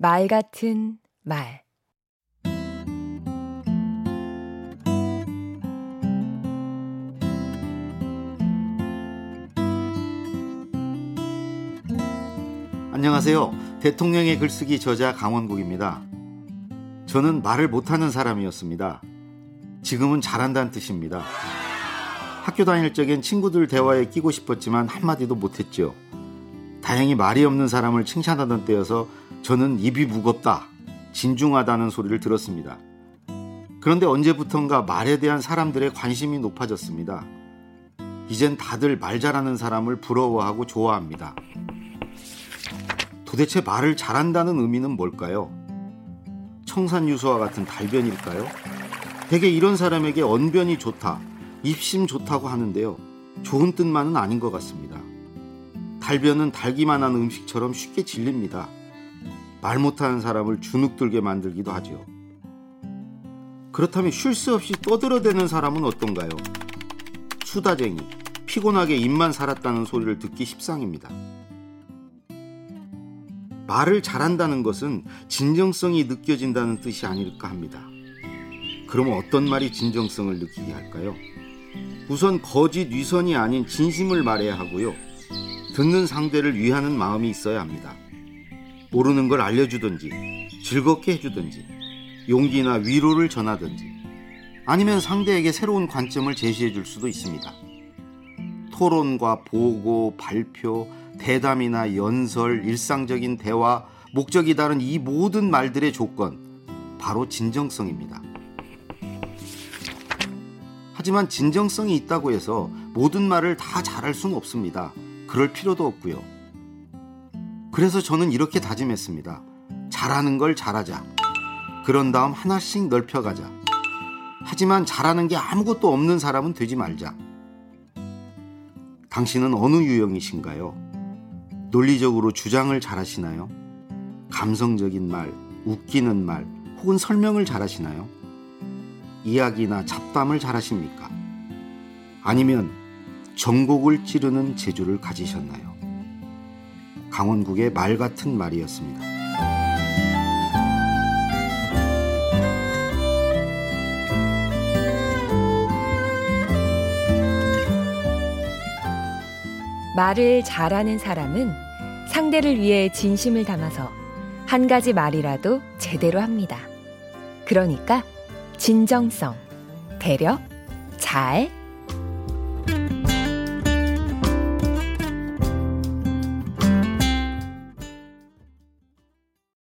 말 같은 말 안녕하세요. 대통령의 글쓰기 저자 강원국입니다. 저는 말을 못하는 사람이었습니다. 지금은 잘한다는 뜻입니다. 학교 다닐 적엔 친구들 대화에 끼고 싶었지만 한마디도 못했죠. 다행히 말이 없는 사람을 칭찬하던 때여서 저는 입이 무겁다, 진중하다는 소리를 들었습니다. 그런데 언제부턴가 말에 대한 사람들의 관심이 높아졌습니다. 이젠 다들 말 잘하는 사람을 부러워하고 좋아합니다. 도대체 말을 잘한다는 의미는 뭘까요? 청산유수와 같은 달변일까요? 대개 이런 사람에게 언변이 좋다, 입심 좋다고 하는데요. 좋은 뜻만은 아닌 것 같습니다. 달변은 달기만 한 음식처럼 쉽게 질립니다. 말 못하는 사람을 주눅들게 만들기도 하죠. 그렇다면 쉴 새 없이 떠들어대는 사람은 어떤가요? 수다쟁이, 피곤하게 입만 살았다는 소리를 듣기 십상입니다. 말을 잘한다는 것은 진정성이 느껴진다는 뜻이 아닐까 합니다. 그럼 어떤 말이 진정성을 느끼게 할까요? 우선 거짓 위선이 아닌 진심을 말해야 하고요. 듣는 상대를 위하는 마음이 있어야 합니다. 모르는 걸 알려주든지, 즐겁게 해주든지, 용기나 위로를 전하든지, 아니면 상대에게 새로운 관점을 제시해 줄 수도 있습니다. 토론과 보고, 발표, 대담이나 연설, 일상적인 대화, 목적이 다른 이 모든 말들의 조건, 바로 진정성입니다. 하지만 진정성이 있다고 해서 모든 말을 다 잘할 수는 없습니다. 그럴 필요도 없고요. 그래서 저는 이렇게 다짐했습니다. 잘하는 걸 잘하자. 그런 다음 하나씩 넓혀가자. 하지만 잘하는 게 아무것도 없는 사람은 되지 말자. 당신은 어느 유형이신가요? 논리적으로 주장을 잘하시나요? 감성적인 말, 웃기는 말, 혹은 설명을 잘하시나요? 이야기나 잡담을 잘하십니까? 아니면 정곡을 찌르는 재주를 가지셨나요? 강원국의 말 같은 말이었습니다. 말을 잘하는 사람은 상대를 위해 진심을 담아서 한 가지 말이라도 제대로 합니다. 그러니까 진정성, 배려, 잘,